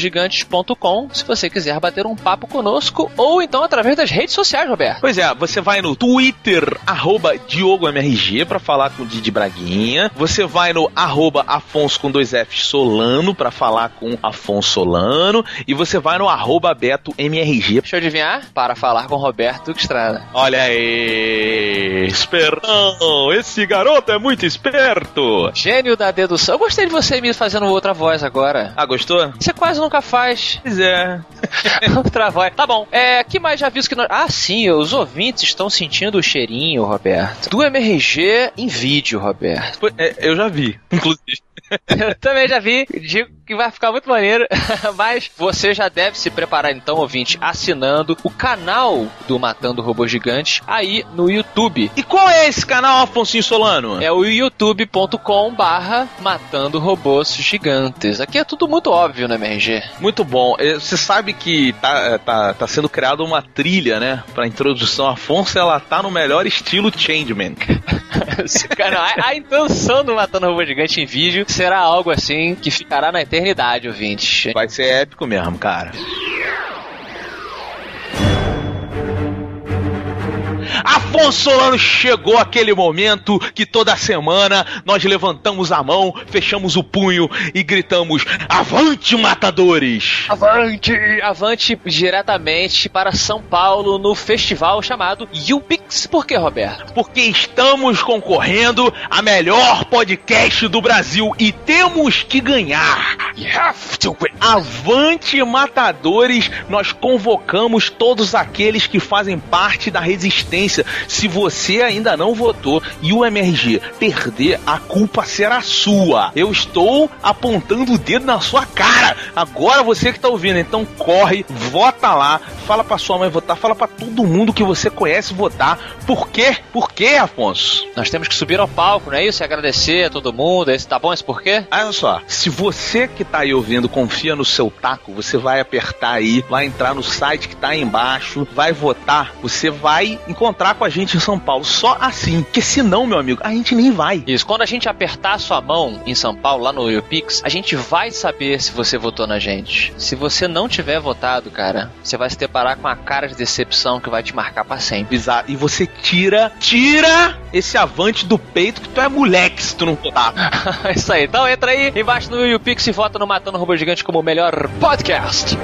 Se você quiser bater um papo conosco, ou então através das redes sociais, Roberto. Pois é, você vai no Twitter, arroba DiogoMRG, pra falar com o Didi Braguinha. Você vai no arroba Afonso com dois Fs Solano, pra falar com Afonso Solano. E você vai no arroba Beto MRG. Deixa eu adivinhar, para falar com Roberto Estrada. Olha aí, espertão, esse garoto é muito esperto. Gênio da dedução. Eu gostei de você me fazendo outra voz agora. Ah, gostou? Você quase nunca faz. Pois é. outra voz. Tá bom. É, que mais já aviso que nós... Ah, sim, os ouvintes estão sentindo o cheirinho, Roberto. Do MRG em vídeo, Roberto. É, eu já vi, inclusive. Eu também já vi, digo que vai ficar muito maneiro, mas você já deve se preparar então, ouvinte, assinando o canal do Matando Robô Gigante aí no YouTube. E qual é esse canal, Afonso Solano? É o youtube.com barra Matando Robôs Gigantes. Aqui é tudo muito óbvio no MRG. Muito bom. É, Você sabe que tá, tá, tá sendo criada uma trilha, né? Pra introdução. Afonso, ela tá no melhor estilo Changeman. Cara, a, a intenção do Matando Robô Gigante em vídeo será algo assim que ficará na eternidade, ouvinte. Vai ser épico mesmo, cara. Afonso Solano chegou aquele momento que toda semana nós levantamos a mão, fechamos o punho e gritamos: Avante, matadores! Avante! Avante diretamente para São Paulo no festival chamado YouPix. Por que, Roberto? Porque estamos concorrendo a melhor podcast do Brasil e temos que ganhar. You have to win. Avante Matadores, nós convocamos todos aqueles que fazem parte da resistência. Se você ainda não votou e o MRG perder, a culpa será sua. Eu estou apontando o dedo na sua cara. Agora você que tá ouvindo, então corre, vota lá, fala pra sua mãe votar, fala pra todo mundo que você conhece votar. Por quê? Por quê, Afonso? Nós temos que subir ao palco, não é isso? E agradecer a todo mundo. Esse tá bom esse porquê? Olha só, se você que tá aí ouvindo confia no seu taco, você vai apertar aí, vai entrar no site que tá aí embaixo, vai votar, você vai encontrar com a gente em São Paulo. Só assim. Porque senão, meu amigo, a gente nem vai. Isso, quando a gente apertar a sua mão em São Paulo, lá no YouPix, a gente vai saber se você votou na gente. Se você não tiver votado, cara, você vai se deparar com a cara de decepção que vai te marcar pra sempre. Exato. E você tira, tira esse avante do peito que tu é moleque se tu não votar. Isso aí. Então entra aí embaixo no YouPix e vota no Matando Robô Gigante como o melhor podcast.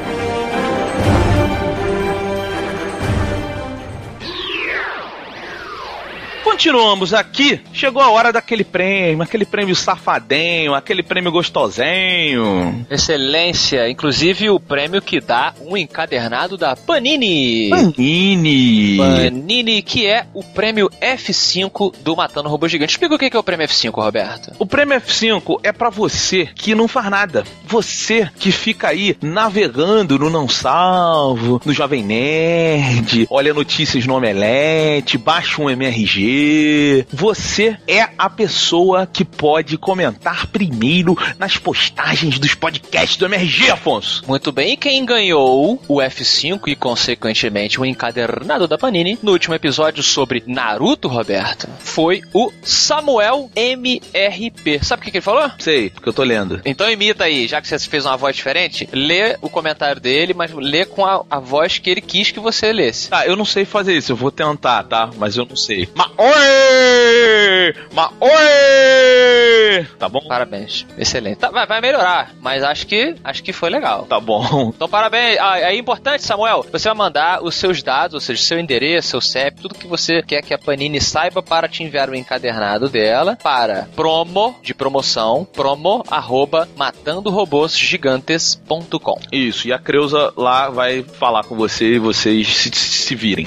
Continuamos aqui. Chegou a hora daquele prêmio, aquele prêmio safadinho, aquele prêmio gostosinho. Excelência, inclusive o prêmio que dá um encadernado da Panini. Panini. Panini, que é o prêmio F5 do Matando Robô Gigante. Explica o que é o prêmio F5, Roberto. O prêmio F5 é pra você que não faz nada. Você que fica aí navegando no Não Salvo, no Jovem Nerd, olha notícias no Omelete, baixa um MRG. Você é a pessoa que pode comentar primeiro nas postagens dos podcasts do MRG, Afonso. Muito bem, e quem ganhou o F5 e, consequentemente, o encadernado da Panini no último episódio sobre Naruto, Roberto, foi o Samuel MRP. Sabe o que, que ele falou? Sei, porque eu tô lendo. Então imita aí, já que você fez uma voz diferente, lê o comentário dele, mas lê com a, a voz que ele quis que você lesse. Tá, eu não sei fazer isso, eu vou tentar, tá? Mas eu não sei. Ma oi! Ma oi! Tá bom? Parabéns, excelente. Tá, vai, vai melhorar, mas acho que acho que foi legal. Tá bom. Então, parabéns. Ah, é importante, Samuel. Você vai mandar os seus dados, ou seja, seu endereço, seu CEP, tudo que você quer que a Panini saiba para te enviar o encadernado dela para promo de promoção, promo arroba matandorobôsgigantes.com. Isso, e a Creuza lá vai falar com você e vocês se, se virem.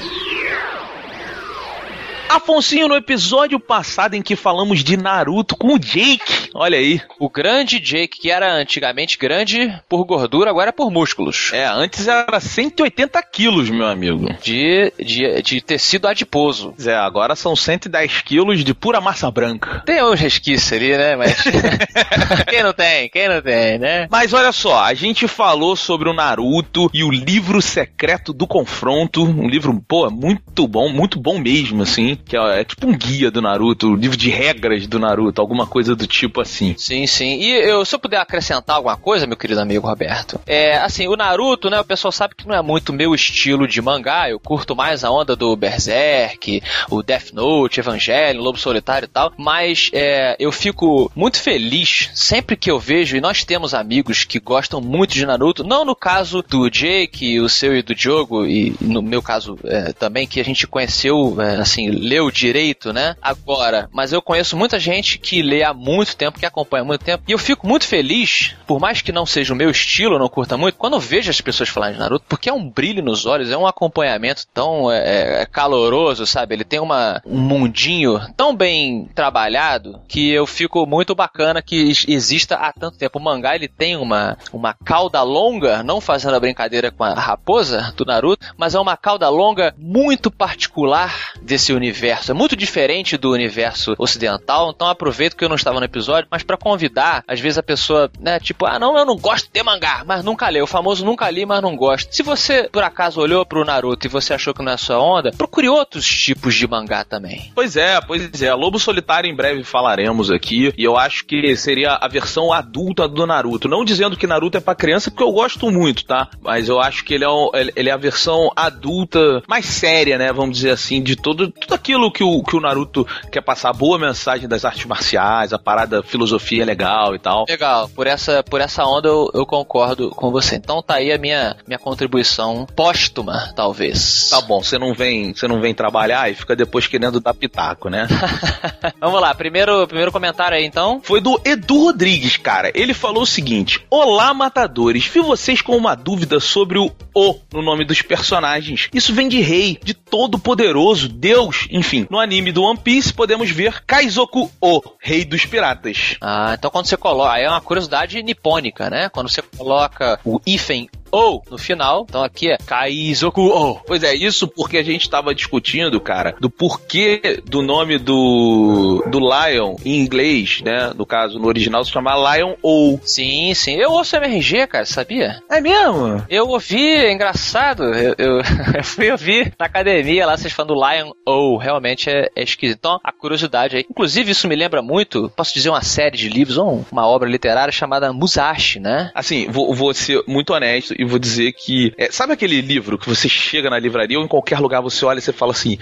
Afonsinho, no episódio passado em que falamos de Naruto com o Jake, olha aí. O grande Jake, que era antigamente grande por gordura, agora é por músculos. É, antes era 180 quilos, meu amigo. De, de, de tecido adiposo. É, agora são 110 quilos de pura massa branca. Tem uns resquícios ali, né? Mas. quem não tem? Quem não tem, né? Mas olha só, a gente falou sobre o Naruto e o livro secreto do confronto. Um livro, pô, muito bom, muito bom mesmo, assim. Que é, é tipo um guia do Naruto, um livro de regras do Naruto, alguma coisa do tipo assim. Sim, sim. E eu, se eu puder acrescentar alguma coisa, meu querido amigo Roberto, é assim, o Naruto, né? O pessoal sabe que não é muito meu estilo de mangá. Eu curto mais a onda do Berserk, o Death Note, Evangelho, Lobo Solitário e tal. Mas é, eu fico muito feliz sempre que eu vejo, e nós temos amigos que gostam muito de Naruto, não no caso do Jake, o seu e do Diogo, e no meu caso é, também, que a gente conheceu, é, assim, leu direito, né? Agora, mas eu conheço muita gente que lê há muito tempo, que acompanha há muito tempo, e eu fico muito feliz, por mais que não seja o meu estilo, não curta muito, quando eu vejo as pessoas falarem de Naruto, porque é um brilho nos olhos, é um acompanhamento tão é, é caloroso, sabe? Ele tem uma, um mundinho tão bem trabalhado que eu fico muito bacana que exista há tanto tempo. O mangá ele tem uma, uma cauda longa, não fazendo a brincadeira com a raposa do Naruto, mas é uma cauda longa muito particular desse universo. É muito diferente do universo ocidental, então aproveito que eu não estava no episódio, mas para convidar, às vezes a pessoa, né, tipo, ah, não, eu não gosto de mangá, mas nunca leu. O famoso nunca li, mas não gosto. Se você, por acaso, olhou pro Naruto e você achou que não é sua onda, procure outros tipos de mangá também. Pois é, pois é. Lobo Solitário em breve falaremos aqui, e eu acho que seria a versão adulta do Naruto. Não dizendo que Naruto é pra criança, porque eu gosto muito, tá? Mas eu acho que ele é, um, ele é a versão adulta, mais séria, né? Vamos dizer assim, de todo, tudo aquilo que o, que o Naruto quer passar, a boa mensagem das artes marciais, a parada filosofia é legal e tal. Legal, por essa, por essa onda eu, eu concordo com você. Então tá aí a minha, minha contribuição póstuma, talvez. Tá bom, você não vem, você não vem trabalhar e fica depois querendo dar pitaco, né? Vamos lá, primeiro, primeiro comentário aí então. Foi do Edu Rodrigues, cara. Ele falou o seguinte: Olá, matadores. Vi vocês com uma dúvida sobre o O no nome dos personagens. Isso vem de rei, de todo poderoso, Deus, enfim. No anime do One Piece podemos ver Kaizoku O, rei dos piratas. Ah, então quando você coloca, aí é uma curiosidade nipônica, né? Quando você coloca o hífen ou no final. Então aqui é Kaizoku ou. Pois é, isso porque a gente estava discutindo, cara, do porquê do nome do do Lion em inglês, né? No caso, no original se chama Lion ou. Sim, sim. Eu ouço MRG, cara, sabia? É mesmo? Eu ouvi, é engraçado. Eu, eu, eu fui ouvir na academia lá, vocês falando do Lion ou. Realmente é, é esquisito. Então, a curiosidade aí. Inclusive, isso me lembra muito, posso dizer, uma série de livros, ou uma obra literária chamada Musashi, né? Assim, vou, vou ser muito honesto e vou dizer que. É, sabe aquele livro que você chega na livraria ou em qualquer lugar você olha e você fala assim: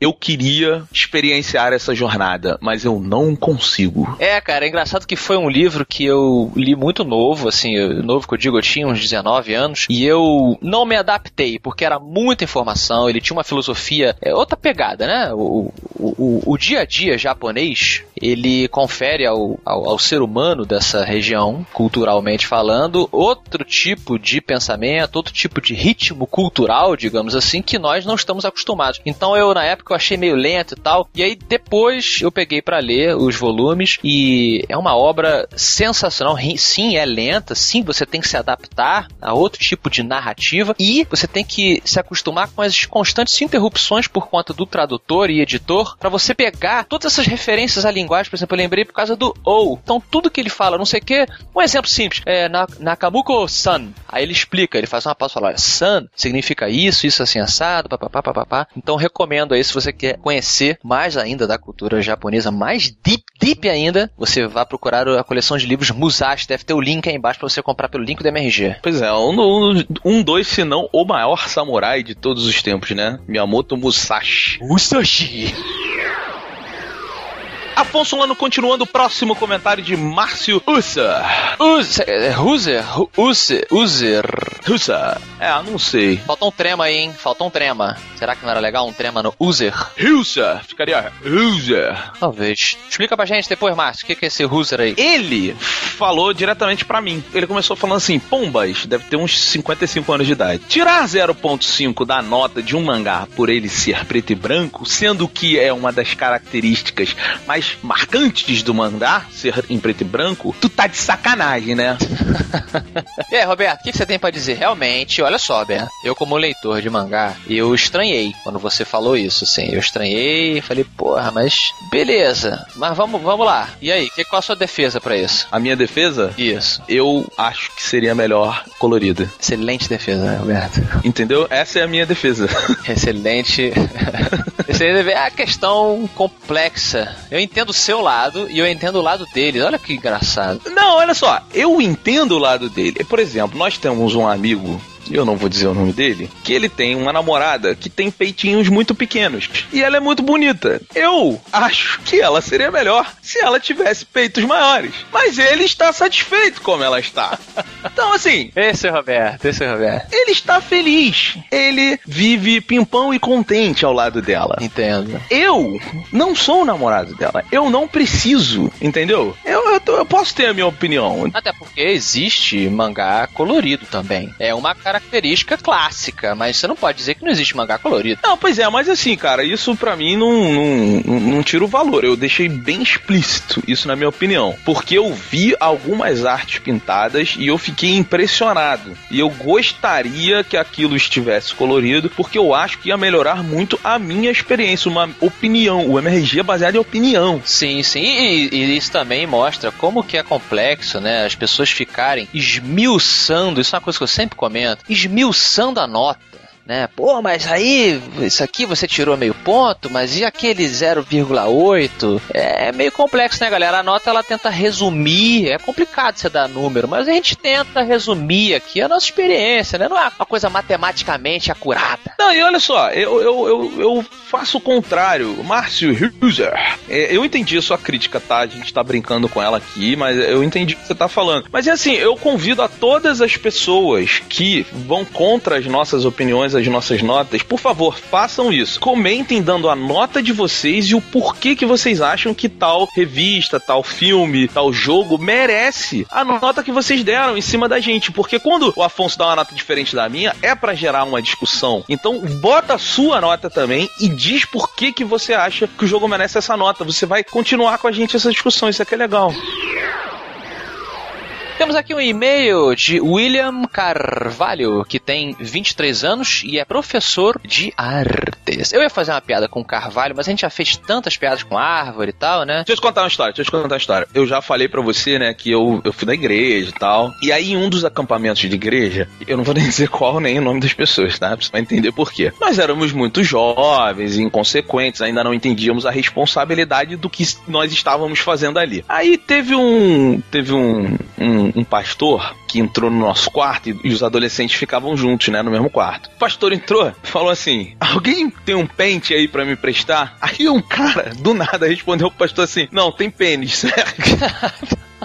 eu queria experienciar essa jornada, mas eu não consigo. É, cara, é engraçado que foi um livro que eu li muito novo, assim, novo que eu digo, eu tinha uns 19 anos, e eu não me adaptei, porque era muita informação, ele tinha uma filosofia, é outra pegada, né? O, o, o, dia a dia japonês, ele confere ao, ao, ao ser humano dessa região, culturalmente falando, outro tipo de pensamento, outro tipo de ritmo cultural, digamos assim, que nós não estamos acostumados. Então eu, na época, eu achei meio lento e tal. E aí depois eu peguei para ler os volumes e é uma obra sensacional. Sim, é lenta, sim, você tem que se adaptar a outro tipo de narrativa e você tem que se acostumar com as constantes interrupções por conta do tradutor e editor para você pegar todas essas referências à linguagem. Por exemplo, eu lembrei por causa do ou. Então tudo que ele fala, não sei o que. Um exemplo simples, é Nakamuko-san. Aí ele explica, ele faz uma pausa e fala: San significa isso, isso assim assado, papapá, papapá. Então recomendo aí se você quer conhecer mais ainda da cultura japonesa, mais deep, deep ainda, você vai procurar a coleção de livros Musashi. Deve ter o link aí embaixo para você comprar pelo link do MRG. Pois é, um, um, um, dois, se não o maior samurai de todos os tempos, né? Miyamoto Musashi. Musashi! Afonso Lano continuando o próximo comentário de Márcio Usa. User, User, User, User. User. É, não sei. Faltou um trema aí, hein? Faltou um trema. Será que não era legal um trema no User? User. Ficaria User. Talvez. Explica pra gente depois, Márcio, o que é esse User aí? Ele falou diretamente pra mim. Ele começou falando assim, Pombas, deve ter uns 55 anos de idade. Tirar 0.5 da nota de um mangá por ele ser preto e branco, sendo que é uma das características mais marcantes do mangá, ser em preto e branco, tu tá de sacanagem, né? e aí, Roberto, o que, que você tem para dizer? Realmente, olha só, Beto, eu como leitor de mangá, eu estranhei quando você falou isso, assim, eu estranhei e falei, porra, mas beleza, mas vamos, vamos lá. E aí, que, qual a sua defesa para isso? A minha defesa? Isso. Eu acho que seria melhor colorida. Excelente defesa, né, Roberto? Entendeu? Essa é a minha defesa. Excelente. Aí é a questão complexa. Eu entendo o seu lado e eu entendo o lado dele. Olha que engraçado. Não, olha só, eu entendo o lado dele. Por exemplo, nós temos um amigo eu não vou dizer o nome dele, que ele tem uma namorada que tem peitinhos muito pequenos. E ela é muito bonita. Eu acho que ela seria melhor se ela tivesse peitos maiores. Mas ele está satisfeito como ela está. Então, assim. Esse é Roberto, esse é Roberto. Ele está feliz. Ele vive pimpão e contente ao lado dela. Entendo. Eu não sou o namorado dela. Eu não preciso, entendeu? Eu, eu, eu posso ter a minha opinião. Até porque existe mangá colorido também. É uma característica clássica, mas você não pode dizer que não existe mangá colorido. Não, pois é, mas assim, cara, isso pra mim não, não, não, não tira o valor. Eu deixei bem explícito isso na minha opinião. Porque eu vi algumas artes pintadas e eu fiquei impressionado. E eu gostaria que aquilo estivesse colorido, porque eu acho que ia melhorar muito a minha experiência, uma opinião. O MRG é baseado em opinião. Sim, sim. E, e isso também mostra como que é complexo, né? As pessoas ficarem esmiuçando, isso é uma coisa que eu sempre comento, esmiuçando a nota né? Pô, mas aí, isso aqui você tirou meio ponto, mas e aquele 0,8? É meio complexo, né, galera? A nota ela tenta resumir, é complicado você dar número, mas a gente tenta resumir aqui a nossa experiência, né? Não é uma coisa matematicamente acurada. Não, e olha só, eu, eu, eu, eu faço o contrário. Márcio Huser, é, eu entendi a sua crítica, tá? A gente tá brincando com ela aqui, mas eu entendi o que você tá falando. Mas é assim, eu convido a todas as pessoas que vão contra as nossas opiniões, as nossas notas, por favor, façam isso. Comentem dando a nota de vocês e o porquê que vocês acham que tal revista, tal filme, tal jogo merece a nota que vocês deram em cima da gente. Porque quando o Afonso dá uma nota diferente da minha, é para gerar uma discussão. Então, bota a sua nota também e diz por que, que você acha que o jogo merece essa nota. Você vai continuar com a gente essa discussão. Isso aqui é legal. Temos aqui um e-mail de William Carvalho, que tem 23 anos e é professor de artes. Eu ia fazer uma piada com Carvalho, mas a gente já fez tantas piadas com árvore e tal, né? Deixa eu te contar uma história, deixa eu te contar uma história. Eu já falei pra você, né, que eu, eu fui na igreja e tal. E aí, em um dos acampamentos de igreja, eu não vou nem dizer qual nem o nome das pessoas, tá? Você vai entender por quê. Nós éramos muito jovens, inconsequentes, ainda não entendíamos a responsabilidade do que nós estávamos fazendo ali. Aí teve um. Teve um, um um, pastor que entrou no nosso quarto e, e, os adolescentes ficavam juntos, né, no mesmo quarto. O pastor entrou falou assim: Alguém tem um pente aí para me prestar? Aí um cara, do nada, respondeu pro pastor assim: Não, tem pênis?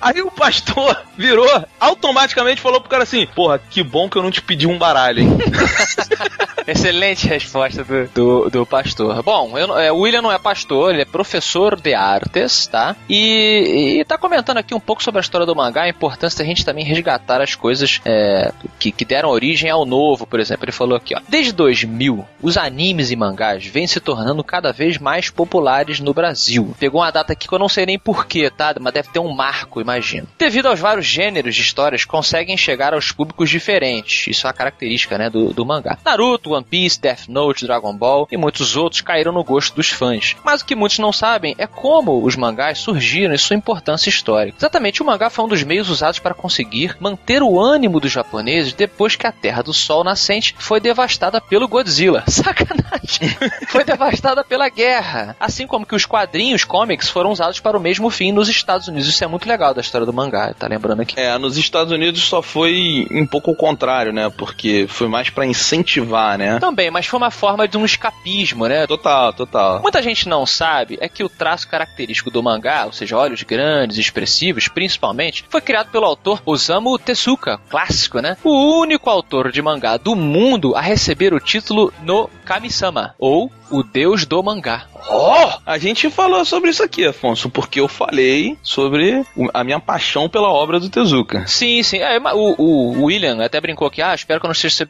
Aí o pastor virou, automaticamente falou pro cara assim: Porra, que bom que eu não te pedi um baralho, hein? Excelente resposta do, do, do pastor. Bom, eu, é, o William não é pastor, ele é professor de artes, tá? E, e tá comentando aqui um pouco sobre a história do mangá, a importância da gente também resgatar as coisas é, que, que deram origem ao novo, por exemplo. Ele falou aqui, ó. Desde 2000, os animes e mangás vêm se tornando cada vez mais populares no Brasil. Pegou uma data aqui que eu não sei nem porquê, tá? Mas deve ter um marco, imagino. Devido aos vários gêneros de histórias, conseguem chegar aos públicos diferentes. Isso é uma característica, né, do, do mangá. Naruto, One Piece, Death Note, Dragon Ball e muitos outros caíram no gosto dos fãs. Mas o que muitos não sabem é como os mangás surgiram e sua importância histórica. Exatamente, o mangá foi um dos meios usados para conseguir manter o ânimo dos japoneses depois que a Terra do Sol nascente foi devastada pelo Godzilla. Sacanagem! foi devastada pela guerra. Assim como que os quadrinhos, comics, foram usados para o mesmo fim nos Estados Unidos. Isso é muito legal da história do mangá, tá lembrando aqui? É, nos Estados Unidos só foi um pouco o contrário, né? Porque foi mais para incentivar, né? Também, mas foi uma forma de um escapismo, né? Total, total. Muita gente não sabe é que o traço característico do mangá, ou seja, olhos grandes, expressivos, principalmente, foi criado pelo autor Osamu Tezuka, clássico, né? O único autor de mangá do mundo a receber o título no Kami-sama, ou o deus do mangá. Oh! A gente falou sobre isso aqui, Afonso, porque eu falei sobre a minha paixão pela obra do Tezuka. Sim, sim. É, o, o, William até brincou que, ah, espero que eu não esteja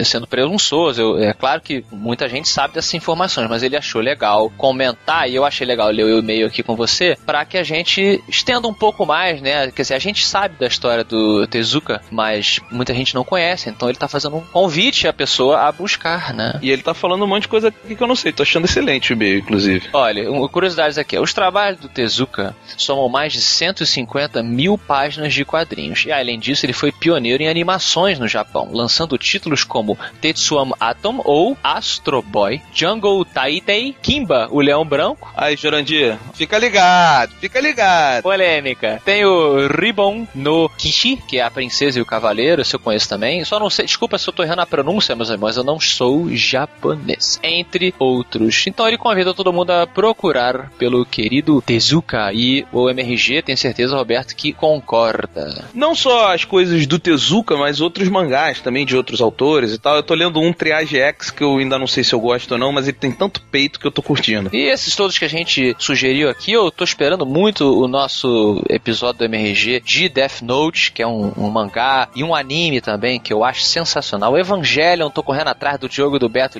é, sendo presunçoso. Eu, é claro que muita gente sabe dessas informações, mas ele achou legal comentar, e eu achei legal ler o e-mail aqui com você, para que a gente estenda um pouco mais, né? Quer dizer, a gente sabe da história do Tezuka, mas muita gente não conhece, então ele tá fazendo um convite à pessoa a buscar, né? E ele tá falando um monte de coisa aqui que eu não sei. Tô achando excelente o e-mail, inclusive. Olha, uma curiosidade aqui. Os trabalhos do Tezuka somam mais de 150 mil páginas de quadrinhos. E além disso, ele foi pioneiro em animações no Japão, lançando títulos como Tetsuam Atom ou Astro Boy, Jungle Taitei, Kimba, o Leão Branco. Aí, Jurandir, fica ligado, fica ligado. Polêmica. Tem o Ribbon no Kishi, que é a princesa e o cavaleiro, se eu conheço também. Só não sei, desculpa se eu tô errando a pronúncia, meus irmãos, eu não sou japonês. Entre outros. Então ele convida todo mundo a procurar pelo querido Tezuka e o MRG, tenho certeza, Roberto, que concorda. Não só as coisas do Tezuka, mas outros mangás também de outros autores e tal. Eu tô lendo um Triage X que eu ainda não sei se eu gosto ou não, mas ele tem tanto peito que eu tô curtindo. E esses todos que a gente sugeriu aqui, eu tô esperando muito o nosso episódio do MRG de Death Note, que é um, um mangá, e um anime também, que eu acho sensacional. O Evangelion, tô correndo atrás do Diogo do Beto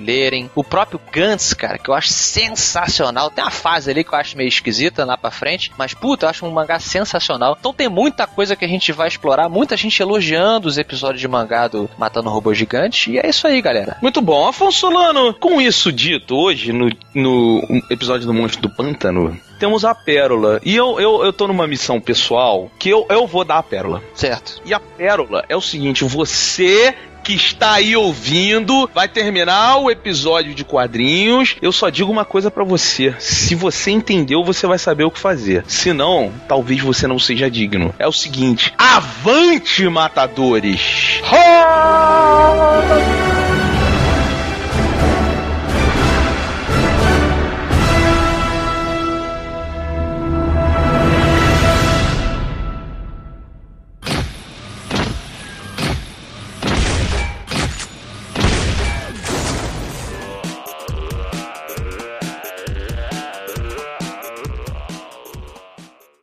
O próprio Gantz, cara, que eu acho sensacional. Tem uma fase ali que eu acho meio esquisita lá pra frente, mas puta, eu acho um mangá sensacional. Então tem muita coisa que a gente vai explorar, muita gente elogiando os episódios de mangá do Matando Robô Gigante, e é isso aí, galera. Muito bom. Afonso Solano, com isso dito, hoje, no, no episódio do Monstro do Pântano, temos a pérola. E eu, eu, eu tô numa missão pessoal que eu, eu vou dar a pérola. Certo. E a pérola é o seguinte: você que está aí ouvindo vai terminar o episódio de quadrinhos. Eu só digo uma coisa para você: se você entendeu, você vai saber o que fazer. Se não, talvez você não seja digno. É o seguinte: avante, matadores! Roda